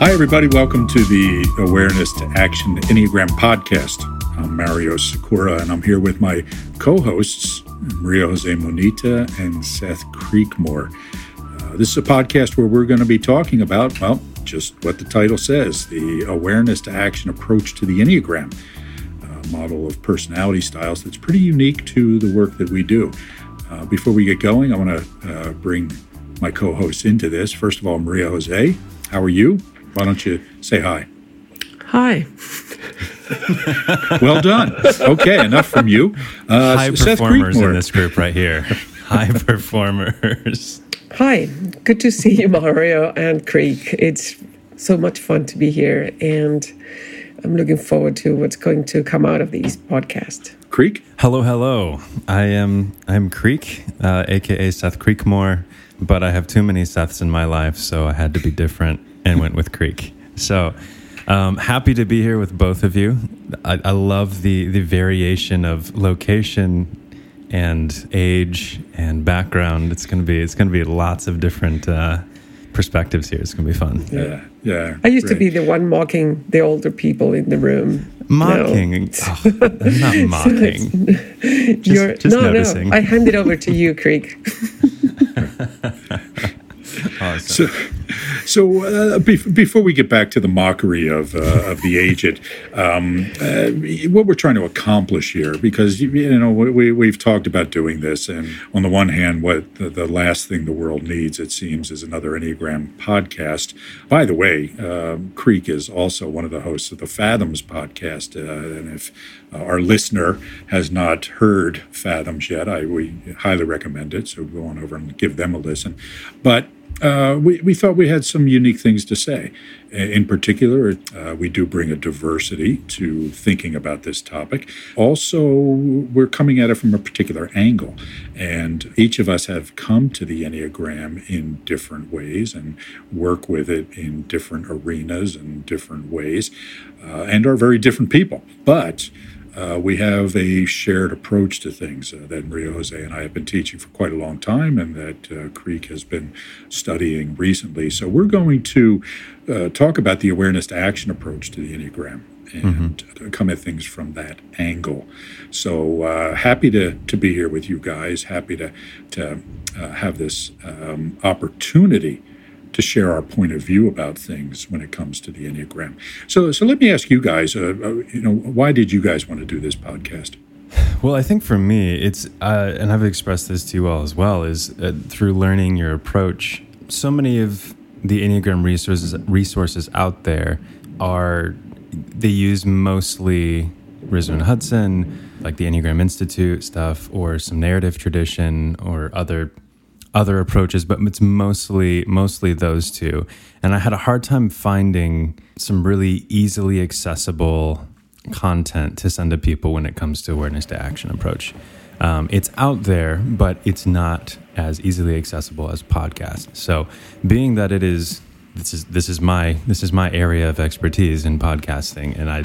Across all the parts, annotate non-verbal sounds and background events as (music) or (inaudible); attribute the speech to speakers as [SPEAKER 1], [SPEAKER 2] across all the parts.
[SPEAKER 1] Hi, everybody. Welcome to the Awareness to Action Enneagram podcast. I'm Mario Sikora, and I'm here with my co hosts, Maria Jose Munita and Seth Creekmore. Uh, this is a podcast where we're going to be talking about, well, just what the title says the awareness to action approach to the Enneagram, model of personality styles that's pretty unique to the work that we do. Uh, before we get going, I want to uh, bring my co hosts into this. First of all, Maria Jose, how are you? Why don't you say hi?
[SPEAKER 2] Hi. (laughs)
[SPEAKER 1] well done. Okay, enough from you.
[SPEAKER 3] Uh, High Seth performers Creekmore. in this group right here. (laughs) High performers.
[SPEAKER 2] Hi. Good to see you, Mario and Creek. It's so much fun to be here, and I'm looking forward to what's going to come out of these podcasts.
[SPEAKER 1] Creek.
[SPEAKER 3] Hello, hello. I am I'm Creek, uh, aka Seth Creekmore, but I have too many Seths in my life, so I had to be different and went with Creek. So um, happy to be here with both of you. I, I, love the the variation of location and age and background. It's gonna be it's gonna be lots of different uh, perspectives here. It's gonna be fun.
[SPEAKER 1] Yeah, yeah.
[SPEAKER 2] I used great. to be the one mocking the older people in the room.
[SPEAKER 3] Mocking? No. Oh, I'm not (laughs) mocking. (laughs)
[SPEAKER 2] just, You're, just no, noticing. no. I hand it over to you, Creek.
[SPEAKER 1] awesome. (laughs) So, so uh, before we get back to the mockery of uh, of the aged, um, uh, what we're trying to accomplish here, because you know we we've talked about doing this, and on the one hand, what the, the last thing the world needs, it seems, is another Enneagram podcast. By the way, um, Creek is also one of the hosts of the Fathoms podcast, uh, and if our listener has not heard Fathoms yet, I we highly recommend it. So go on over and give them a listen. But uh, we, we thought we had some unique things to say. In particular, uh, we do bring a diversity to thinking about this topic. Also, we're coming at it from a particular angle. And each of us have come to the Enneagram in different ways and work with it in different arenas and different ways uh, and are very different people. But uh, we have a shared approach to things uh, that Maria Jose and I have been teaching for quite a long time and that uh, Creek has been studying recently. So we're going to uh, talk about the awareness to action approach to the Enneagram and mm-hmm. come at things from that angle. So uh, happy to, to be here with you guys, happy to, to uh, have this um, opportunity to share our point of view about things when it comes to the Enneagram. So, so let me ask you guys, uh, uh, you know, why did you guys want to do this podcast?
[SPEAKER 3] Well, I think for me, it's, uh, and I've expressed this to you all as well, is uh, through learning your approach. So many of the Enneagram resources resources out there are they use mostly Risman Hudson, like the Enneagram Institute stuff, or some narrative tradition, or other other approaches, but it's mostly mostly those two. And I had a hard time finding some really easily accessible content to send to people when it comes to awareness to action approach. Um, it's out there, but it's not as easily accessible as podcast. So, being that it is this is this is my this is my area of expertise in podcasting, and I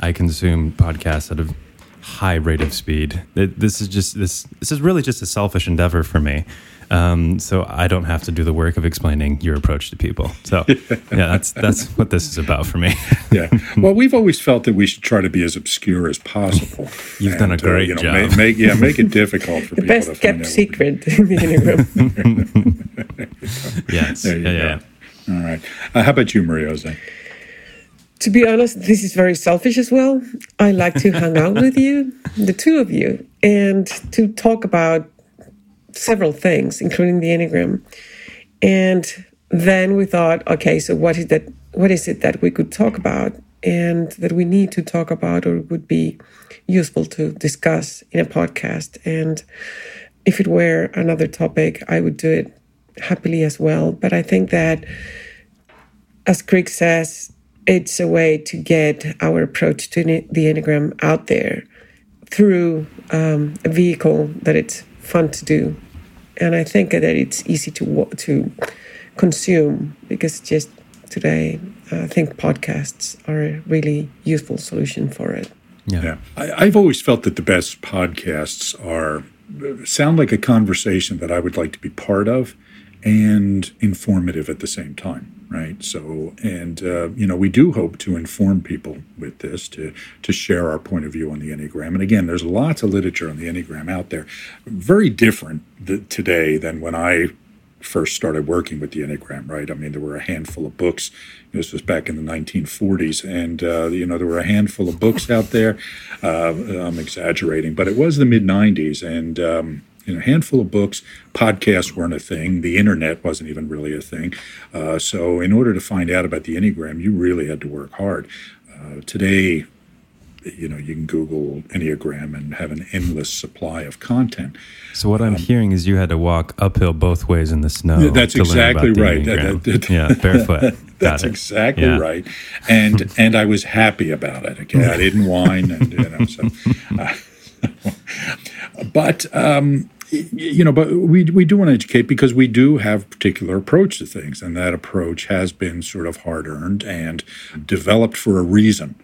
[SPEAKER 3] I consume podcasts at a high rate of speed. It, this is just this this is really just a selfish endeavor for me. Um, so I don't have to do the work of explaining your approach to people. So (laughs) yeah, that's that's what this is about for me. (laughs)
[SPEAKER 1] yeah. Well, we've always felt that we should try to be as obscure as possible. (laughs)
[SPEAKER 3] You've and, done a great uh, you know,
[SPEAKER 1] job. Make, make, yeah, make it difficult for
[SPEAKER 2] the
[SPEAKER 1] people.
[SPEAKER 2] best kept secret in the
[SPEAKER 3] Enneagram. yes. Yeah, yeah, yeah.
[SPEAKER 1] All right. Uh, how about you, Maria Jose?
[SPEAKER 2] To be honest, this is very selfish as well. I like to hang out with you, the two of you, and to talk about several things, including the Enneagram. And then we thought, okay, so what is that? What is it that we could talk about and that we need to talk about or would be useful to discuss in a podcast? And if it were another topic, I would do it happily as well. But I think that, as Creek says, it's a way to get our approach to the Enneagram out there through um, a vehicle that it's fun to do and I think that it's easy to to consume because just today I think podcasts are a really useful solution for it.
[SPEAKER 1] Yeah, yeah. I, I've always felt that the best podcasts are sound like a conversation that I would like to be part of and informative at the same time right? So and uh, you know we do hope to inform people with this to to share our point of view on the enneagram. And again there's lots of literature on the enneagram out there very different th- today than when i first started working with the enneagram right? I mean there were a handful of books. This was back in the 1940s and uh, you know there were a handful of books out there. Uh, i'm exaggerating but it was the mid 90s and um, you know, a handful of books. Podcasts weren't a thing. The internet wasn't even really a thing. Uh, so, in order to find out about the Enneagram, you really had to work hard. Uh, today, you know, you can Google Enneagram and have an endless supply of content.
[SPEAKER 3] So what I'm um, hearing is you had to walk uphill both ways in the snow.
[SPEAKER 1] That's exactly right. That,
[SPEAKER 3] that, yeah, barefoot. (laughs)
[SPEAKER 1] that's exactly yeah. right. And and I was happy about it. Okay, I didn't whine, and you know, so. (laughs) Uh, (laughs) but um, you know, but we we do want to educate because we do have particular approach to things, and that approach has been sort of hard earned and developed for a reason.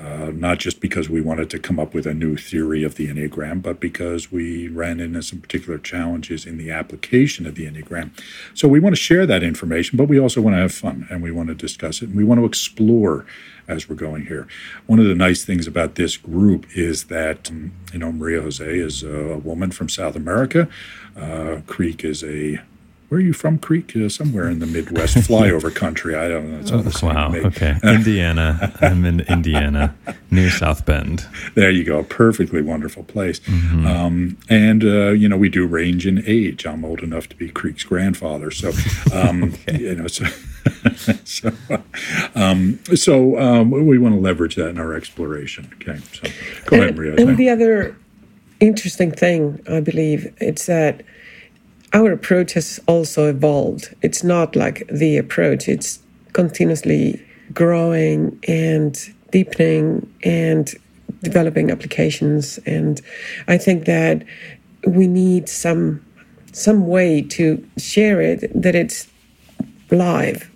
[SPEAKER 1] Uh, not just because we wanted to come up with a new theory of the Enneagram, but because we ran into some particular challenges in the application of the Enneagram. So we want to share that information, but we also want to have fun and we want to discuss it and we want to explore as we're going here. One of the nice things about this group is that, you know, Maria Jose is a woman from South America. Uh, Creek is a where are you from, Creek? Uh, somewhere in the Midwest, (laughs) flyover country. I don't know. It's all the
[SPEAKER 3] wow. Okay. (laughs) Indiana. I'm in Indiana, near South Bend.
[SPEAKER 1] There you go. Perfectly wonderful place. Mm-hmm. Um, and, uh, you know, we do range in age. I'm old enough to be Creek's grandfather. So, um, (laughs) okay. you know, so. so, um, so um, we want to leverage that in our exploration. Okay, so go
[SPEAKER 2] and,
[SPEAKER 1] ahead, Maria.
[SPEAKER 2] And the other interesting thing, I believe, it's that our approach has also evolved. It's not like the approach, it's continuously growing and deepening and developing applications. And I think that we need some some way to share it that it's live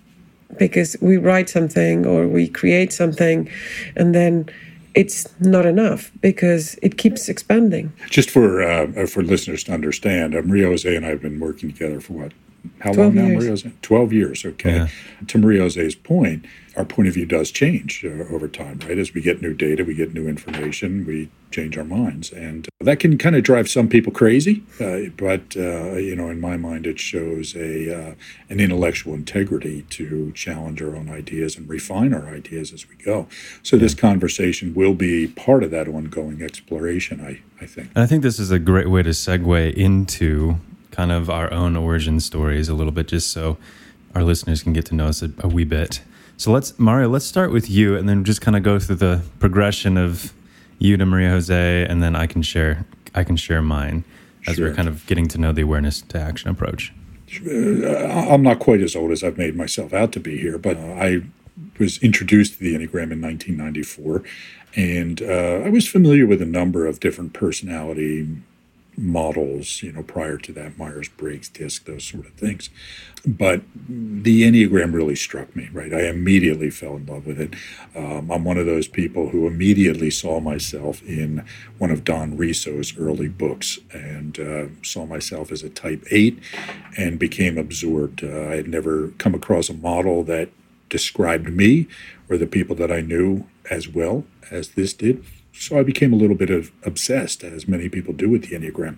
[SPEAKER 2] because we write something or we create something and then it's not enough because it keeps expanding.
[SPEAKER 1] Just for uh, for listeners to understand, um, Jose and I have been working together for what? How long now, Maria Twelve years. Okay. Yeah. To Maria Jose's point, our point of view does change uh, over time, right? As we get new data, we get new information, we change our minds, and that can kind of drive some people crazy. Uh, but uh, you know, in my mind, it shows a uh, an intellectual integrity to challenge our own ideas and refine our ideas as we go. So this conversation will be part of that ongoing exploration. I I think.
[SPEAKER 3] I think this is a great way to segue into kind of our own origin stories a little bit, just so our listeners can get to know us a, a wee bit. So let's, Mario, let's start with you and then just kind of go through the progression of you to Maria Jose, and then I can share, I can share mine as sure. we're kind of getting to know the awareness to action approach.
[SPEAKER 1] Uh, I'm not quite as old as I've made myself out to be here, but I was introduced to the Enneagram in 1994, and uh, I was familiar with a number of different personality models, you know, prior to that, Myers Briggs, DISC, those sort of things. But the Enneagram really struck me, right? I immediately fell in love with it. Um, I'm one of those people who immediately saw myself in one of Don Riso's early books and uh, saw myself as a type 8 and became absorbed. Uh, I had never come across a model that described me or the people that I knew as well as this did. So I became a little bit of obsessed, as many people do with the Enneagram.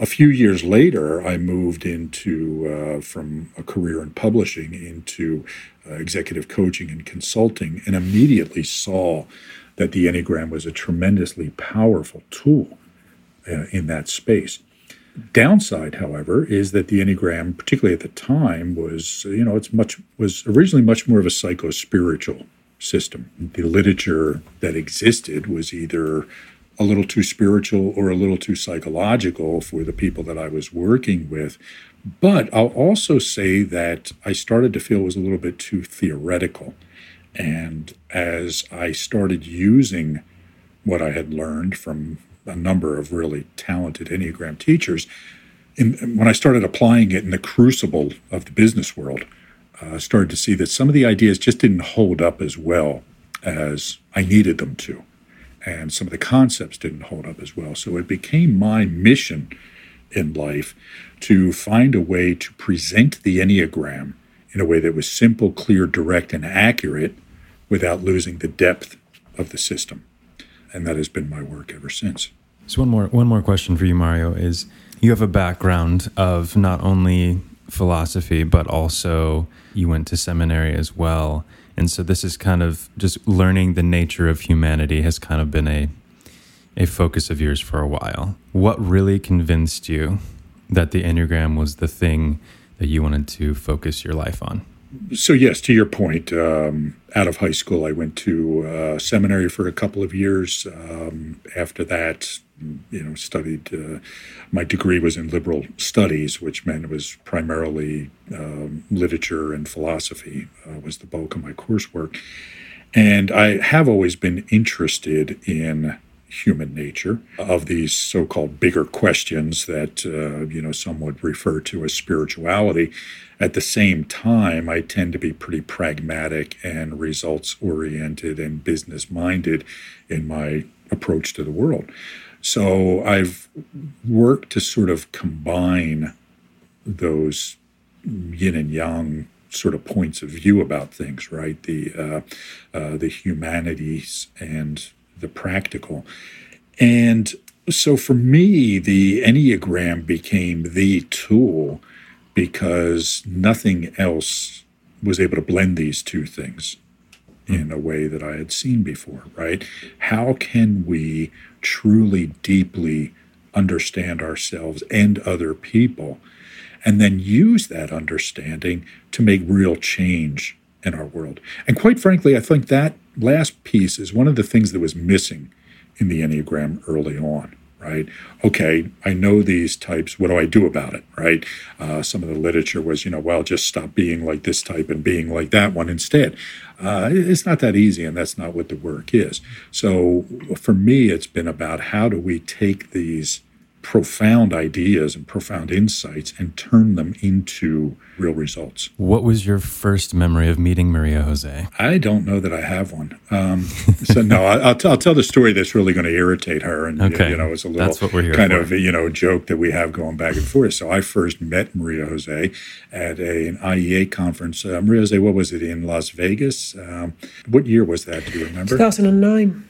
[SPEAKER 1] A few years later, I moved into uh, from a career in publishing into uh, executive coaching and consulting, and immediately saw that the Enneagram was a tremendously powerful tool uh, in that space. Downside, however, is that the Enneagram, particularly at the time, was you know it's much was originally much more of a psycho spiritual system. The literature that existed was either a little too spiritual or a little too psychological for the people that I was working with. But I'll also say that I started to feel it was a little bit too theoretical. And as I started using what I had learned from a number of really talented Enneagram teachers, in, when I started applying it in the crucible of the business world, uh, started to see that some of the ideas just didn't hold up as well as I needed them to. And some of the concepts didn't hold up as well. So it became my mission in life to find a way to present the Enneagram in a way that was simple, clear, direct, and accurate without losing the depth of the system. And that has been my work ever since.
[SPEAKER 3] So one more one more question for you, Mario, is you have a background of not only philosophy, but also you went to seminary as well. And so this is kind of just learning the nature of humanity has kind of been a a focus of yours for a while. What really convinced you that the Enneagram was the thing that you wanted to focus your life on?
[SPEAKER 1] So, yes, to your point, um, out of high school, I went to uh, seminary for a couple of years. Um, after that, you know, studied. Uh, my degree was in liberal studies, which meant it was primarily um, literature and philosophy uh, was the bulk of my coursework. And I have always been interested in human nature of these so-called bigger questions that uh, you know some would refer to as spirituality at the same time i tend to be pretty pragmatic and results oriented and business minded in my approach to the world so i've worked to sort of combine those yin and yang sort of points of view about things right the uh, uh, the humanities and the practical. And so for me, the Enneagram became the tool because nothing else was able to blend these two things in a way that I had seen before, right? How can we truly, deeply understand ourselves and other people and then use that understanding to make real change in our world? And quite frankly, I think that last piece is one of the things that was missing in the Enneagram early on, right? Okay, I know these types. What do I do about it, right? Uh, some of the literature was, you know, well, just stop being like this type and being like that one instead. Uh, it's not that easy, and that's not what the work is. So for me, it's been about how do we take these profound ideas and profound insights and turn them into real results.
[SPEAKER 3] What was your first memory of meeting Maria Jose?
[SPEAKER 1] I don't know that I have one. Um, so no, I, will t- I'll tell the story that's really going to irritate her, and okay. you know, it's a little kind for. of you know joke that we have going back and forth. So I first met Maria Jose at a, an IEA conference. Uh, Maria Jose, what was it in Las Vegas? Um, what year was that? Do you remember?
[SPEAKER 2] Two thousand and nine.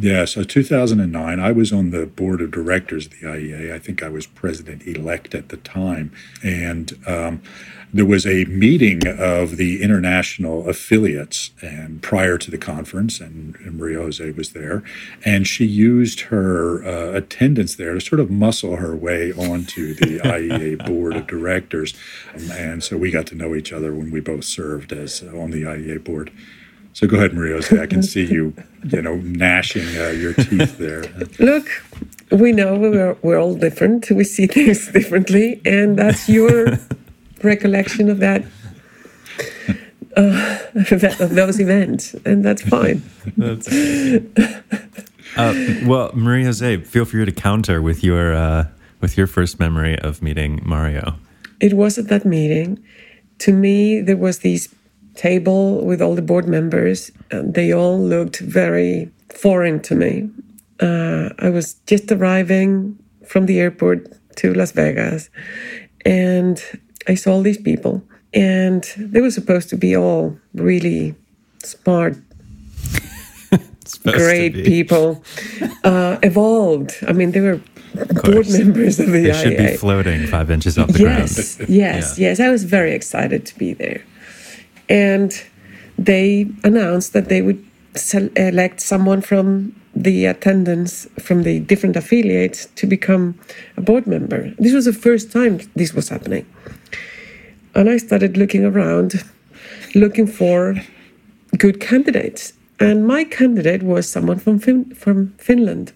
[SPEAKER 1] Yeah, so 2009, I was on the board of directors of the IEA. I think I was president elect at the time. And um, there was a meeting of the international affiliates and prior to the conference, and, and Maria Jose was there. And she used her uh, attendance there to sort of muscle her way onto the (laughs) IEA board of directors. Um, and so we got to know each other when we both served as uh, on the IEA board. So go ahead, Maria. I can see you, you know, gnashing uh, your teeth there. (laughs)
[SPEAKER 2] Look, we know we're, we're all different. We see (laughs) things differently, and that's your (laughs) recollection of that, uh, of those events, and that's fine. That's
[SPEAKER 3] uh, well, Maria Jose, feel free to counter with your uh, with your first memory of meeting Mario.
[SPEAKER 2] It was at that meeting. To me, there was these table with all the board members. And they all looked very foreign to me. Uh, I was just arriving from the airport to Las Vegas, and I saw all these people, and they were supposed to be all really smart, (laughs) great people, uh, evolved. I mean, they were board members of the
[SPEAKER 3] they
[SPEAKER 2] IEA.
[SPEAKER 3] should be floating five inches off the
[SPEAKER 2] yes, ground. Yes, (laughs) yeah. yes, I was very excited to be there. And they announced that they would select someone from the attendance from the different affiliates to become a board member. This was the first time this was happening. And I started looking around, looking for good candidates. And my candidate was someone from, fin- from Finland.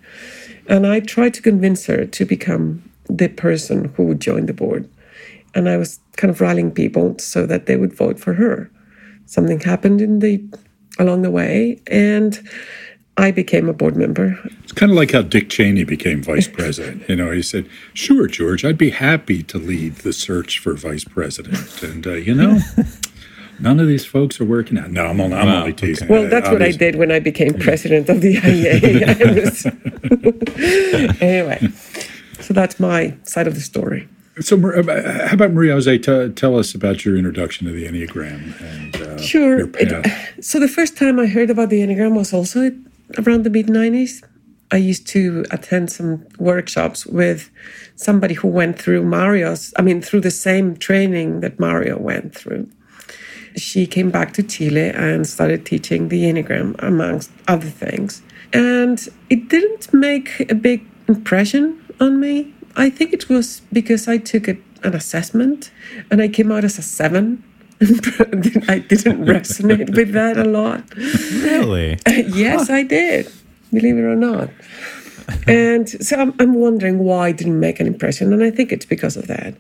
[SPEAKER 2] And I tried to convince her to become the person who would join the board. And I was kind of rallying people so that they would vote for her something happened in the along the way, and I became a board member.
[SPEAKER 1] It's kind of like how Dick Cheney became vice president. You know, he said, "Sure, George, I'd be happy to lead the search for vice president." And uh, you know. None of these folks are working out. No, I'm only, I'm wow, only teasing.
[SPEAKER 2] Okay. Well, that's what I did when I became president of the IEA. (laughs) (laughs) anyway, So that's my side of the story.
[SPEAKER 1] So, uh, how about Maria Jose? T- tell us about your introduction to the Enneagram and uh,
[SPEAKER 2] sure. It, (sighs) so the first time I heard about the Enneagram was also around the mid '90s. I used to attend some workshops with somebody who went through Mario's, I mean, through the same training that Mario went through. She came back to Chile and started teaching the Enneagram, amongst other things. And it didn't make a big impression on me. I think it was because I took a, an assessment and I came out as a seven. (laughs) I didn't resonate with that a lot.
[SPEAKER 3] Really? (laughs)
[SPEAKER 2] yes, I did believe it or not. (laughs) and so I'm, I'm, wondering why I didn't make an impression, and I think it's because of that.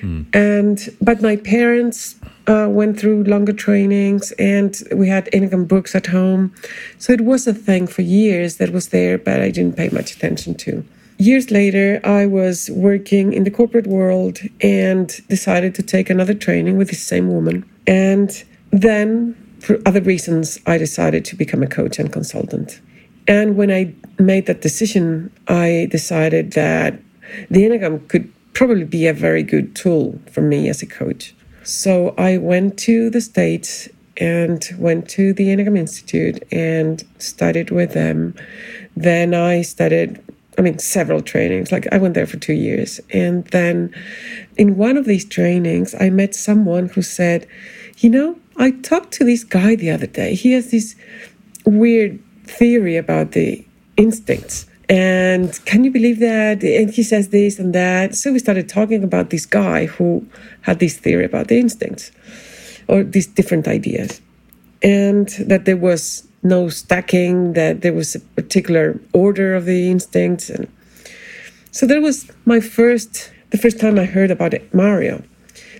[SPEAKER 2] Hmm. And but my parents uh, went through longer trainings, and we had Enneagram books at home, so it was a thing for years that was there, but I didn't pay much attention to. Years later, I was working in the corporate world and decided to take another training with the same woman. And then, for other reasons, I decided to become a coach and consultant. And when I made that decision, I decided that the Enneagram could probably be a very good tool for me as a coach. So I went to the States and went to the Enneagram Institute and studied with them. Then I studied, I mean, several trainings. Like I went there for two years. And then in one of these trainings, I met someone who said, You know, I talked to this guy the other day. He has this weird theory about the instincts. And can you believe that? And he says this and that. So we started talking about this guy who had this theory about the instincts or these different ideas. And that there was no stacking, that there was a particular order of the instincts. And so that was my first, the first time I heard about it, Mario.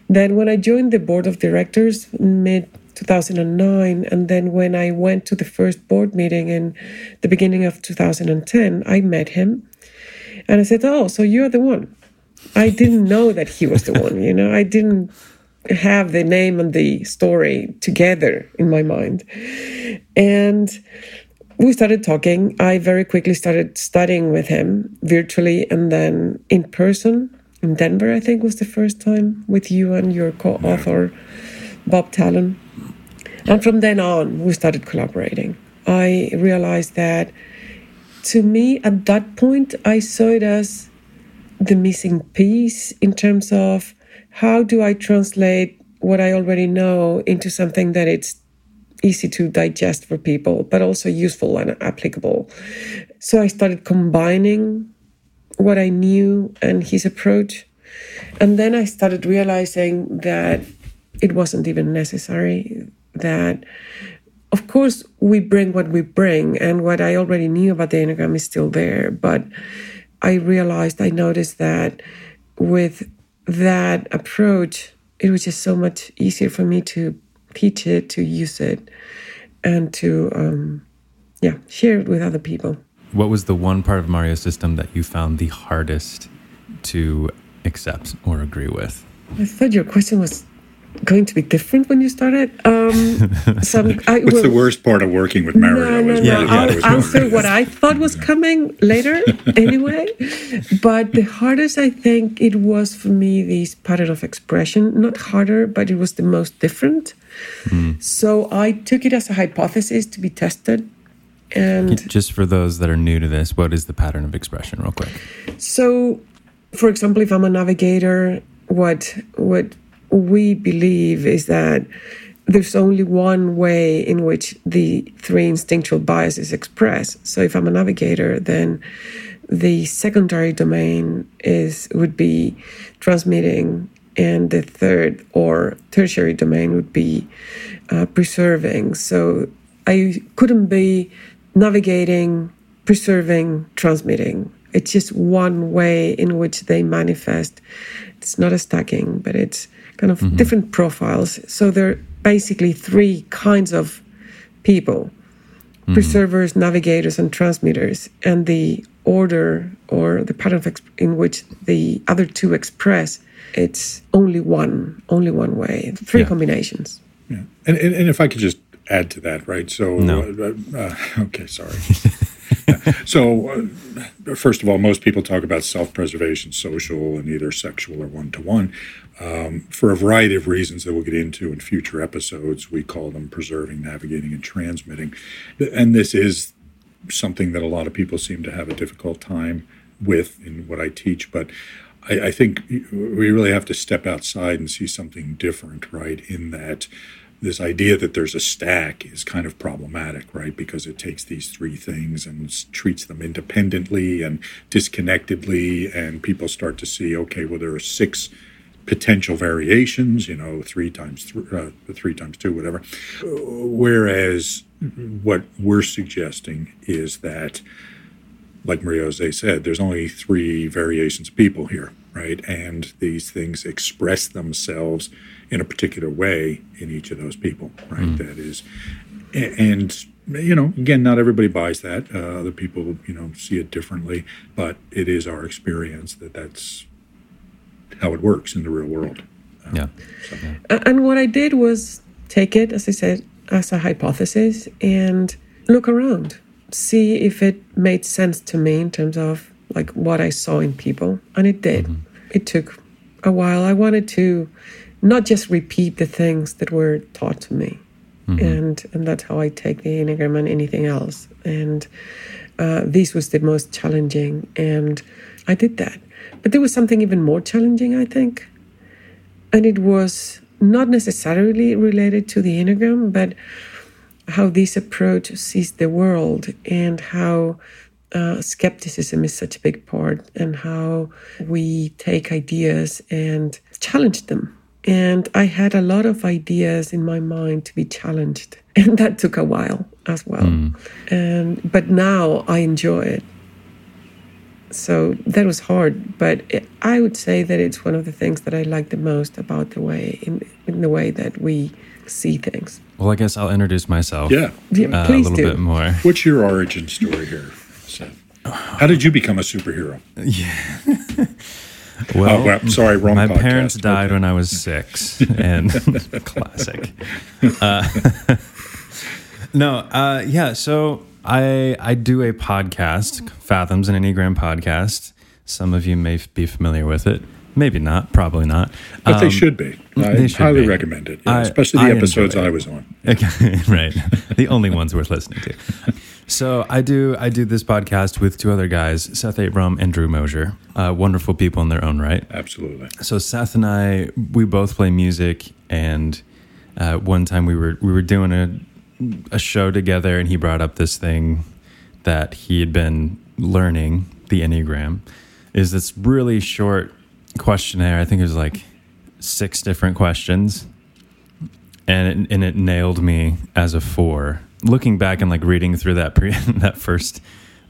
[SPEAKER 2] Then when I joined the board of directors in mid 2009. And then when I went to the first board meeting in the beginning of 2010, I met him and I said, Oh, so you're the one. I didn't know that he was the one, you know, I didn't have the name and the story together in my mind. And we started talking. I very quickly started studying with him virtually and then in person in Denver, I think was the first time with you and your co author, Bob Tallon. And from then on, we started collaborating. I realized that to me, at that point, I saw it as the missing piece in terms of how do I translate what I already know into something that it's easy to digest for people, but also useful and applicable. So I started combining what I knew and his approach. And then I started realizing that it wasn't even necessary that of course we bring what we bring and what i already knew about the enneagram is still there but i realized i noticed that with that approach it was just so much easier for me to teach it to use it and to um, yeah share it with other people.
[SPEAKER 3] What was the one part of mario's system that you found the hardest to accept or agree with?
[SPEAKER 2] I thought your question was going to be different when you started. Um, (laughs)
[SPEAKER 1] some, I, What's well, the worst part of working with Mario?
[SPEAKER 2] No, no, no. Yeah, I'll answer what I thought was coming later (laughs) anyway. But the hardest, I think, it was for me this pattern of expression. Not harder, but it was the most different. Mm. So I took it as a hypothesis to be tested. And
[SPEAKER 3] just for those that are new to this, what is the pattern of expression, real quick?
[SPEAKER 2] So, for example, if I'm a navigator, what what we believe is that there's only one way in which the three instinctual biases express. So if I'm a navigator, then the secondary domain is would be transmitting, and the third or tertiary domain would be uh, preserving. So I couldn't be navigating, preserving, transmitting. It's just one way in which they manifest. It's not a stacking, but it's kind of mm-hmm. different profiles. So there are basically three kinds of people mm-hmm. preservers, navigators, and transmitters. And the order or the pattern exp- in which the other two express, it's only one, only one way, three yeah. combinations.
[SPEAKER 1] Yeah. And, and, and if I could just add to that, right? So,
[SPEAKER 3] no.
[SPEAKER 1] Uh, uh, (laughs) okay, sorry. (laughs) So, uh, first of all, most people talk about self preservation, social, and either sexual or one to one. Um, for a variety of reasons that we'll get into in future episodes, we call them preserving, navigating, and transmitting. And this is something that a lot of people seem to have a difficult time with in what I teach. But I, I think we really have to step outside and see something different, right? In that this idea that there's a stack is kind of problematic, right? Because it takes these three things and treats them independently and disconnectedly, and people start to see, okay, well, there are six potential variations, you know, three times three, uh, three times two, whatever. Whereas what we're suggesting is that like Maria Jose said, there's only three variations of people here, right? And these things express themselves in a particular way in each of those people, right? That is, and you know, again, not everybody buys that. Uh, other people, you know, see it differently, but it is our experience that that's how it works in the real world.
[SPEAKER 3] Um, yeah.
[SPEAKER 2] A- And what I did was take it, as I said, as a hypothesis and look around, see if it made sense to me in terms of like what I saw in people. And it did. Mm-hmm. It took a while. I wanted to not just repeat the things that were taught to me. Mm-hmm. And and that's how I take the Enneagram and anything else. And uh, this was the most challenging. And I did that. But there was something even more challenging, I think. And it was not necessarily related to the enneagram but how this approach sees the world and how uh, skepticism is such a big part and how we take ideas and challenge them. And i had a lot of ideas in my mind to be challenged (laughs) and that took a while as well. And but now i enjoy it so that was hard but it, i would say that it's one of the things that i like the most about the way in, in the way that we see things
[SPEAKER 3] Well, I guess I'll introduce myself.
[SPEAKER 1] Yeah.
[SPEAKER 2] yeah,
[SPEAKER 3] Uh, a little
[SPEAKER 2] do
[SPEAKER 3] bit more.
[SPEAKER 1] What's your origin story here, Seth? How did you become a superhero? Yeah. (laughs)
[SPEAKER 3] well,
[SPEAKER 1] oh, well, sorry, wrong
[SPEAKER 3] my
[SPEAKER 1] podcast.
[SPEAKER 3] parents died
[SPEAKER 1] Okay.
[SPEAKER 3] when I was six, and (laughs) classic. Uh, (laughs) no, uh, yeah. So I I do a podcast, Fathoms, an Enneagram podcast. Some of you may f- be familiar with it, maybe not, probably not.
[SPEAKER 1] But they
[SPEAKER 3] Um,
[SPEAKER 1] should be. I
[SPEAKER 3] they should
[SPEAKER 1] highly
[SPEAKER 3] be.
[SPEAKER 1] recommend it, yeah,
[SPEAKER 3] I-
[SPEAKER 1] especially
[SPEAKER 3] I
[SPEAKER 1] the episodes. I was on. (laughs)
[SPEAKER 3] Okay, right. The only ones worth listening to. So I do I do this podcast with two other guys, Seth Abram and Drew Moser. Uh, wonderful people in their own right.
[SPEAKER 1] Absolutely.
[SPEAKER 3] So Seth and I, we both play music, and uh, one time we were we were doing a a show together, and he brought up this thing that he had been learning, the Enneagram, is this really short questionnaire. I think it was like six different questions, and it, and it nailed me as a four. Looking back and like reading through that pre (laughs) that first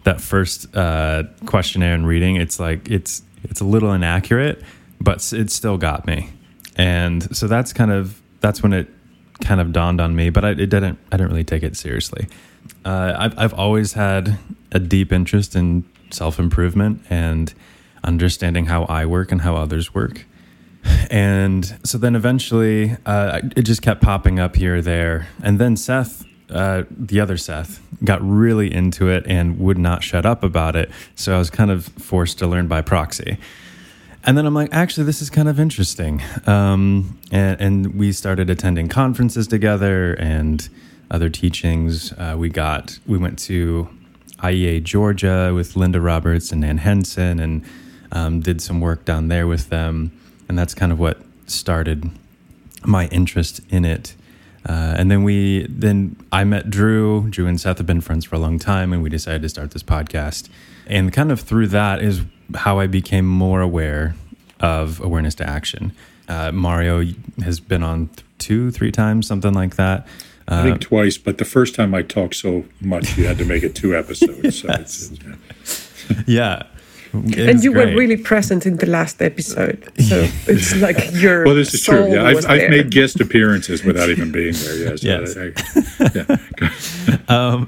[SPEAKER 3] that first uh, questionnaire and reading, it's like it's it's a little inaccurate, but it still got me. And so that's kind of that's when it kind of dawned on me. But I, it didn't. I didn't really take it seriously. Uh, I've I've always had a deep interest in self improvement and understanding how I work and how others work. And so then eventually uh, it just kept popping up here or there. And then Seth, uh, the other Seth, got really into it and would not shut up about it. So I was kind of forced to learn by proxy. And then I'm like, actually, this is kind of interesting. Um, and, and we started attending conferences together and other teachings. Uh, we got, we went to IEA Georgia with Linda Roberts and Nan Henson and um, did some work down there with them. And that's kind of what started my interest in it. Uh, and then we, then I met Drew. Drew and Seth have been friends for a long time, and we decided to start this podcast. And kind of through that is how I became more aware of awareness to action. Uh, Mario has been on th- two, three times, something like that.
[SPEAKER 1] I
[SPEAKER 3] Uh,
[SPEAKER 1] think twice, but the first time I talked so much, you had to make it two episodes. So (laughs) it's, it's,
[SPEAKER 3] yeah. It
[SPEAKER 2] and
[SPEAKER 3] was
[SPEAKER 2] you were really present in the last episode so (laughs) (laughs) it's like your
[SPEAKER 1] well, this is true. Yeah, I've, I've made guest appearances without even being there. Yes.
[SPEAKER 3] Yes.
[SPEAKER 1] I- I- yeah.
[SPEAKER 3] um,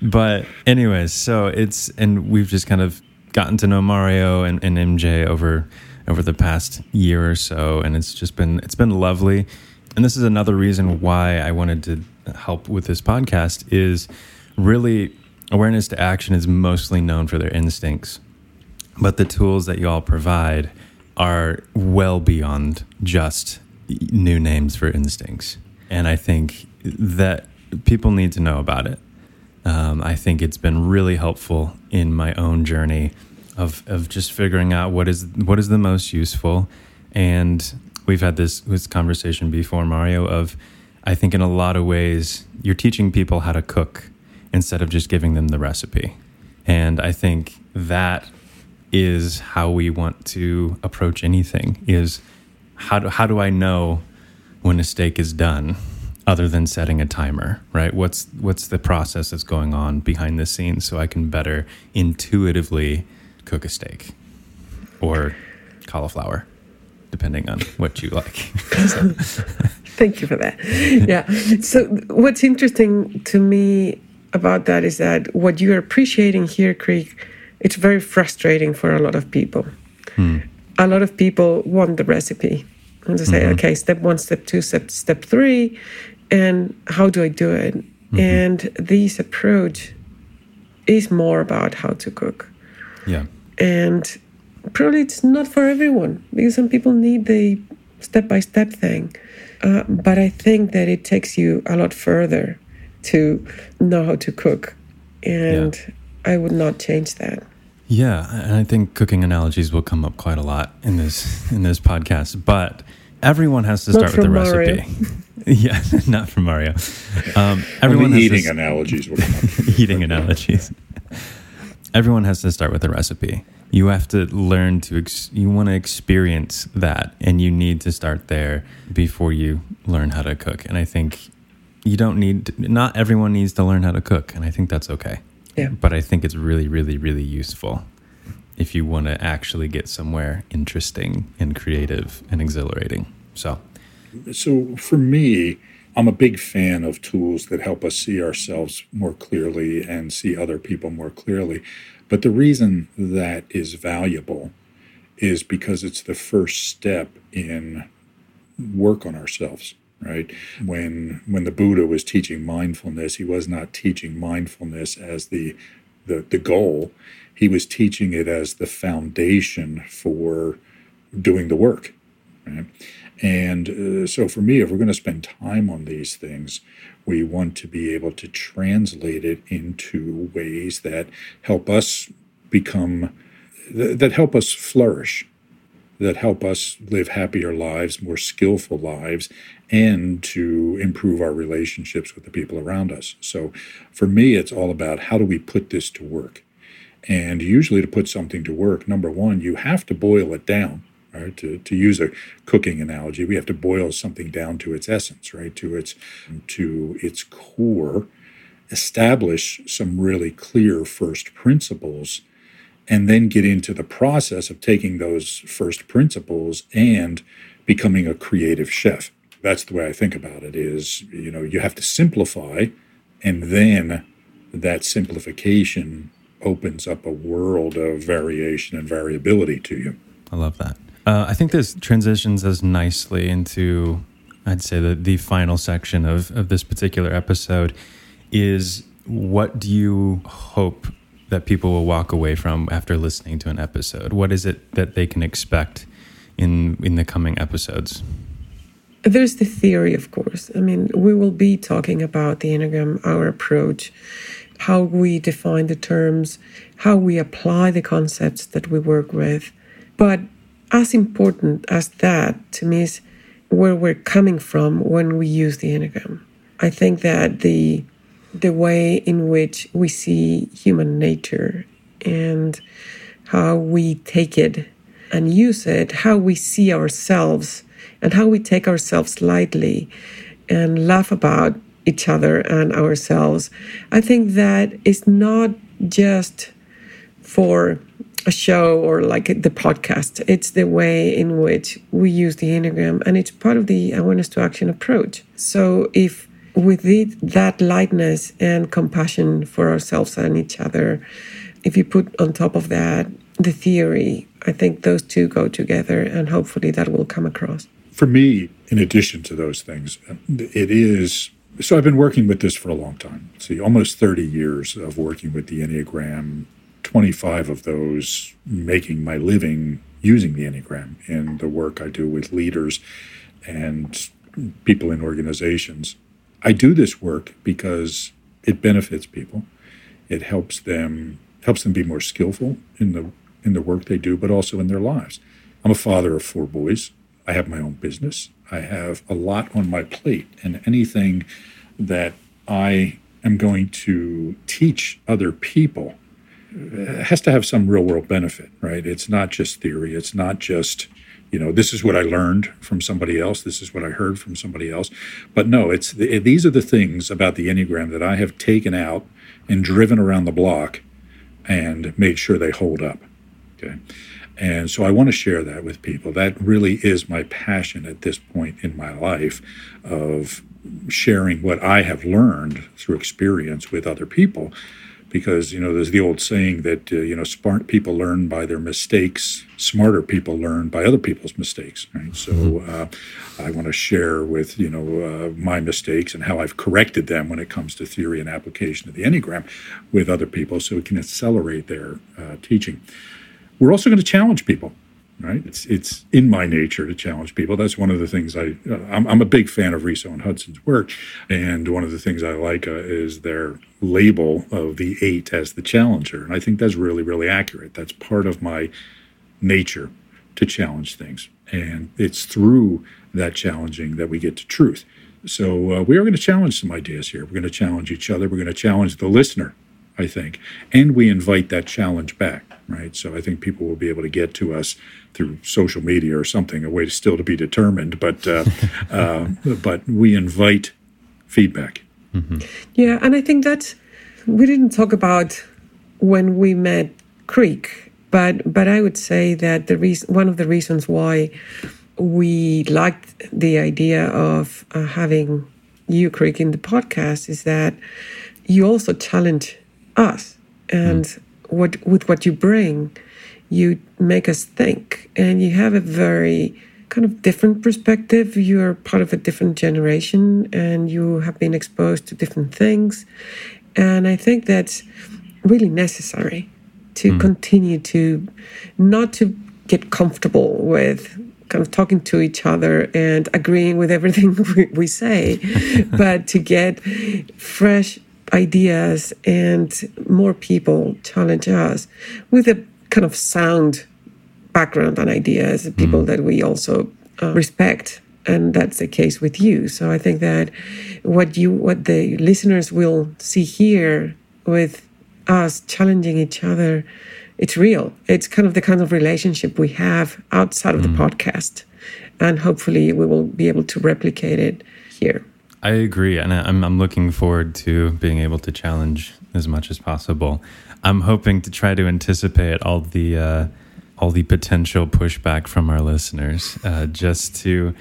[SPEAKER 3] but anyways, so it's and we've just kind of gotten to know Mario and, and MJ over over the past year or so, and it's just been it's been lovely. And this is another reason why I wanted to help with this podcast is really awareness to action is mostly known for their instincts, but the tools that you all provide are well beyond just new names for instincts. And I think that people need to know about it. Um, I think it's been really helpful in my own journey of, of just figuring out what is what is the most useful. And we've had this this conversation before, Mario. Of I think in a lot of ways you're teaching people how to cook instead of just giving them the recipe. And I think that is how we want to approach anything is how do, how do I know when a steak is done other than setting a timer, right? What's what's the process that's going on behind the scenes so I can better intuitively cook a steak or cauliflower depending on what you like. (laughs)
[SPEAKER 2] Thank you for that. Yeah. So what's interesting to me about that is that what you're appreciating here, Creek, it's very frustrating for a lot of people. Hmm. A lot of people want the recipe and to say, mm-hmm. okay, step one, step two, step step three, and how do I do it? Mm-hmm. And this approach is more about how to cook.
[SPEAKER 3] Yeah.
[SPEAKER 2] And probably it's not for everyone because some people need the step by step thing. Uh, but I think that it takes you a lot further to know how to cook. And yeah. I would not change that.
[SPEAKER 3] Yeah, and I think cooking analogies will come up quite a lot in this in this podcast. But everyone has to start with the
[SPEAKER 2] Mario.
[SPEAKER 3] recipe. (laughs) yeah, (laughs) not from Mario.
[SPEAKER 1] Um, everyone Only eating (laughs) analogies will come
[SPEAKER 3] eating analogies. everyone has to start with a recipe. You have to learn to. Ex- you want to experience that, and you need to start there before you learn how to cook. And I think you don't need. To, not everyone needs to learn how to cook, and I think that's okay.
[SPEAKER 2] Yeah.
[SPEAKER 3] But I think it's really, really, really useful if you want to actually get somewhere interesting and creative and exhilarating. So,
[SPEAKER 1] so for me, I'm a big fan of tools that help us see ourselves more clearly and see other people more clearly. But the reason that is valuable is because it's the first step in work on ourselves right when when the buddha was teaching mindfulness he was not teaching mindfulness as the the, the goal he was teaching it as the foundation for doing the work right? and uh, so for me if we're going to spend time on these things we want to be able to translate it into ways that help us become that help us flourish that help us live happier lives, more skillful lives, and to improve our relationships with the people around us. So for me, it's all about how do we put this to work? And usually, to put something to work, number one, you have to boil it down. Right? To, to use a cooking analogy, we have to boil something down to its essence, right? To its to its core, establish some really clear first principles and then get into the process of taking those first principles and becoming a creative chef. That's the way I think about it is, you know, you have to simplify and then that simplification opens up a world of variation and variability to you.
[SPEAKER 3] I love that. Uh, I think this transitions us nicely into, I'd say, the, the final section of, of this particular episode is what do you hope that people will walk away from after listening to an episode? What is it that they can expect in in the coming episodes?
[SPEAKER 2] There's the theory, of course. I mean, we will be talking about the Enneagram, our approach, how we define the terms, how we apply the concepts that we work with. But as important as that to me is where we're coming from when we use the Enneagram. I think that the the way in which we see human nature and how we take it and use it, how we see ourselves, and how we take ourselves lightly and laugh about each other and ourselves. I think that is not just for a show or like the podcast. It's the way in which we use the Enneagram, and it's part of the awareness to action approach. So if with it, that lightness and compassion for ourselves and each other, if you put on top of that the theory, I think those two go together, and hopefully that will come across.
[SPEAKER 1] For me, in addition to those things, it is so I've been working with this for a long time. See, almost 30 years of working with the Enneagram, 25 of those making my living using the Enneagram in the work I do with leaders and people in organizations. I do this work because it benefits people. It helps them helps them be more skillful in the in the work they do, but also in their lives. I'm a father of four boys. I have my own business. I have a lot on my plate, and anything that I am going to teach other people uh, has to have some real world benefit, right? It's not just theory. It's not just you know this is what i learned from somebody else this is what i heard from somebody else but no it's these are the things about the enneagram that i have taken out and driven around the block and made sure they hold up okay and so I want to share that with people. That really is my passion at this point in my life of sharing what I have learned through experience with other people. Because, you know, there's the old saying that, uh, you know, smart people learn by their mistakes, smarter people learn by other people's mistakes, right? So mm-hmm. uh, I want to share with, you know, uh, my mistakes and how I've corrected them when it comes to theory and application of the Enneagram with other people so it can accelerate their uh, teaching. We're also going to challenge people, right? It's it's in my nature to challenge people. That's one of the things I uh, I'm, I'm, a big fan of Riso and Hudson's work, and one of the things I like uh, is their label of the eight as the challenger, and I think that's really really accurate. That's part of my nature to challenge things, and it's through that challenging that we get to truth. So uh, we are going to challenge some ideas here. We're going to challenge each other. We're going to challenge the listener, I think, and we invite that challenge back right? So I think people will be able to get to us through social media or something, a way to still to be determined. But uh, (laughs) uh, but we invite feedback.
[SPEAKER 2] Mm-hmm. Yeah, and I think that we didn't talk about when we met Creek, but but I would say that the reason one of the reasons why we liked the idea of uh, having you Creek in the podcast is that you also challenge us and. Mm what with what you bring, you make us think, and you have a very kind of different perspective. You're part of a different generation, and you have been exposed to different things, and I think that's really necessary to mm. continue to not to get comfortable with kind of talking to each other and agreeing with everything (laughs) we, we say, (laughs) but to get fresh ideas and more people challenge us with a kind of sound background and ideas, people mm. that we also uh, respect. And that's the case with you. So I think that what you, what the listeners will see here with us challenging each other, it's real. It's kind of the kind of relationship we have outside of mm. the podcast. And hopefully we will be able to replicate it here.
[SPEAKER 3] I agree, and I'm I'm looking forward to being able to challenge as much as possible. I'm hoping to try to anticipate all the uh, all the potential pushback from our listeners, uh, just to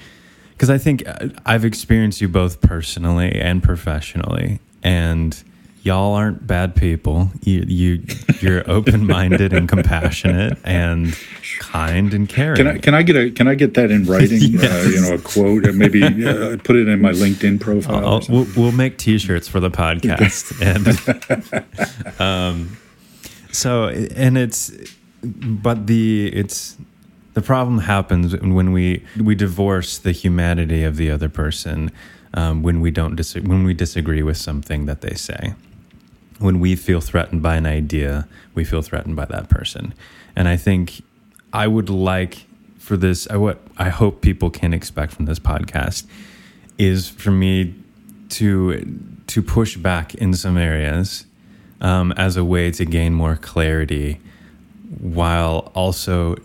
[SPEAKER 3] because I think uh, I've experienced you both personally and professionally, and y'all aren't bad people. You you you're open minded and compassionate and kind and caring.
[SPEAKER 1] Can I can I get a can I get that in writing? (laughs) yes. uh, you know, a quote, and maybe uh, put it in my LinkedIn profile.
[SPEAKER 3] We'll, we'll, make T-shirts for the podcast, (laughs) and um, so and it's but the it's the problem happens when we we divorce the humanity of the other person um, when we don't dis- when we disagree with something that they say when we feel threatened by an idea, we feel threatened by that person. And I think I would like for this, I, what I hope people can expect from this podcast is for me to to push back in some areas um, as a way to gain more clarity, while also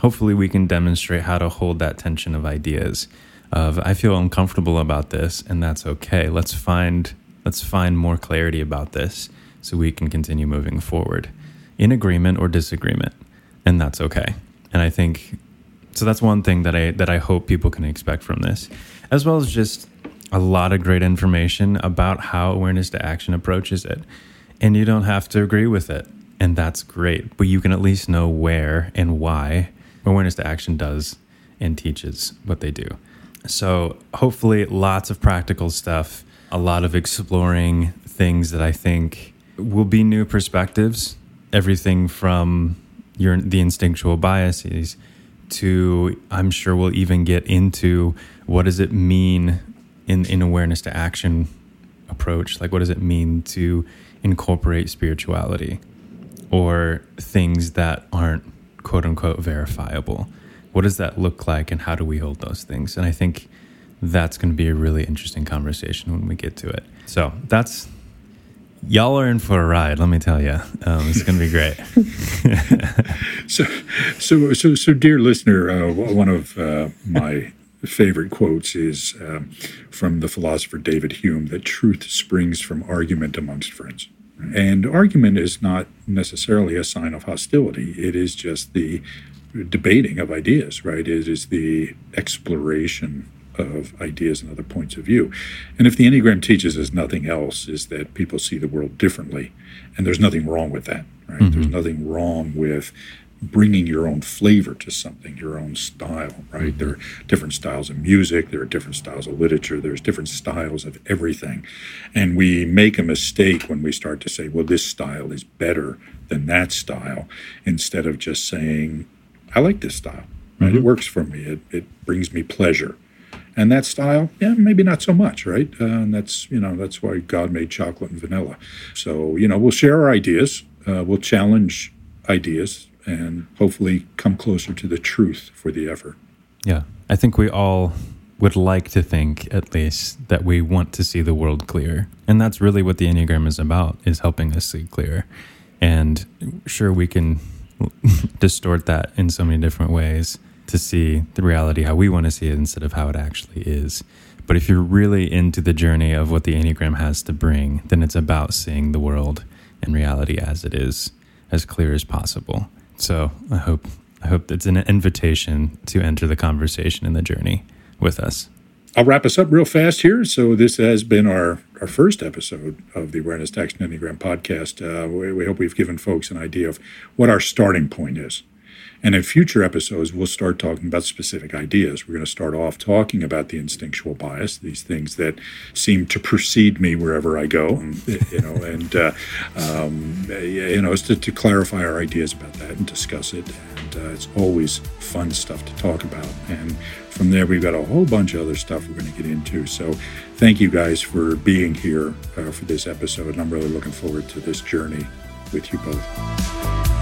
[SPEAKER 3] hopefully we can demonstrate how to hold that tension of ideas. Of I feel uncomfortable about this, and that's okay. Let's find Let's find more clarity about this so we can continue moving forward in agreement or disagreement. And that's okay. And I think so that's one thing that I that I hope people can expect from this, as well as just a lot of great information about how awareness to action approaches it. And you don't have to agree with it. And that's great. But you can at least know where and why awareness to action does and teaches what they do. So hopefully lots of practical stuff a lot of exploring things that I think will be new perspectives. Everything from your the instinctual biases to I'm sure we'll even get into what does it mean in in awareness to action approach? Like what does it mean to incorporate spirituality or things that aren't quote unquote verifiable? What does that look like and how do we hold those things? And i think that's going to be a really interesting conversation when we get to it. So that's y'all are in for a ride let me tell you um, it's going to be great (laughs)
[SPEAKER 1] so so so so dear listener uh, one of uh, my favorite quotes is um, from the philosopher David Hume that truth springs from argument amongst friends. And argument is not necessarily a sign of hostility, it is just the debating of ideas, right? It is the exploration of ideas and other points of view. And if the Enneagram teaches us nothing else, is that people see the world differently. And there's nothing wrong with that, right? Mm-hmm. There's nothing wrong with bringing your own flavor to something, your own style, right? Mm-hmm. There are different styles of music, there are different styles of literature, there's different styles of everything. And we make a mistake when we start to say, well, this style is better than that style, instead of just saying, I like this style, right? Mm-hmm. It works for me, it, it brings me pleasure. And that style, yeah, maybe not so much, right? Uh, and that's, you know, that's why God made chocolate and vanilla. So, you know, we'll share our ideas, uh, we'll challenge ideas and hopefully come closer to the truth for the effort.
[SPEAKER 3] Yeah. I think we all would like to think at least that we want to see the world clear. And that's really what the Enneagram is about is helping us see clear. And sure we can (laughs) distort that in so many different ways to see the reality how we want to see it instead of how it actually is. But if you're really into the journey of what the Enneagram has to bring, then it's about seeing the world and reality as it is, as clear as possible. So I hope I hope it's an invitation to enter the conversation and the journey with us.
[SPEAKER 1] I'll wrap us up real fast here. So this has been our, our first episode of the Awareness Action Enneagram podcast. Uh, we, we hope we've given folks an idea of what our starting point is. And in future episodes, we'll start talking about specific ideas. We're going to start off talking about the instinctual bias, these things that seem to precede me wherever I go, you know, (laughs) and, uh, um, you know, to, to, clarify our ideas about that and discuss it. And uh, it's always fun stuff to talk about. And from there, we've got a whole bunch of other stuff we're going to get into. So thank you guys for being here uh, for this episode. And I'm really looking forward to this journey with you both.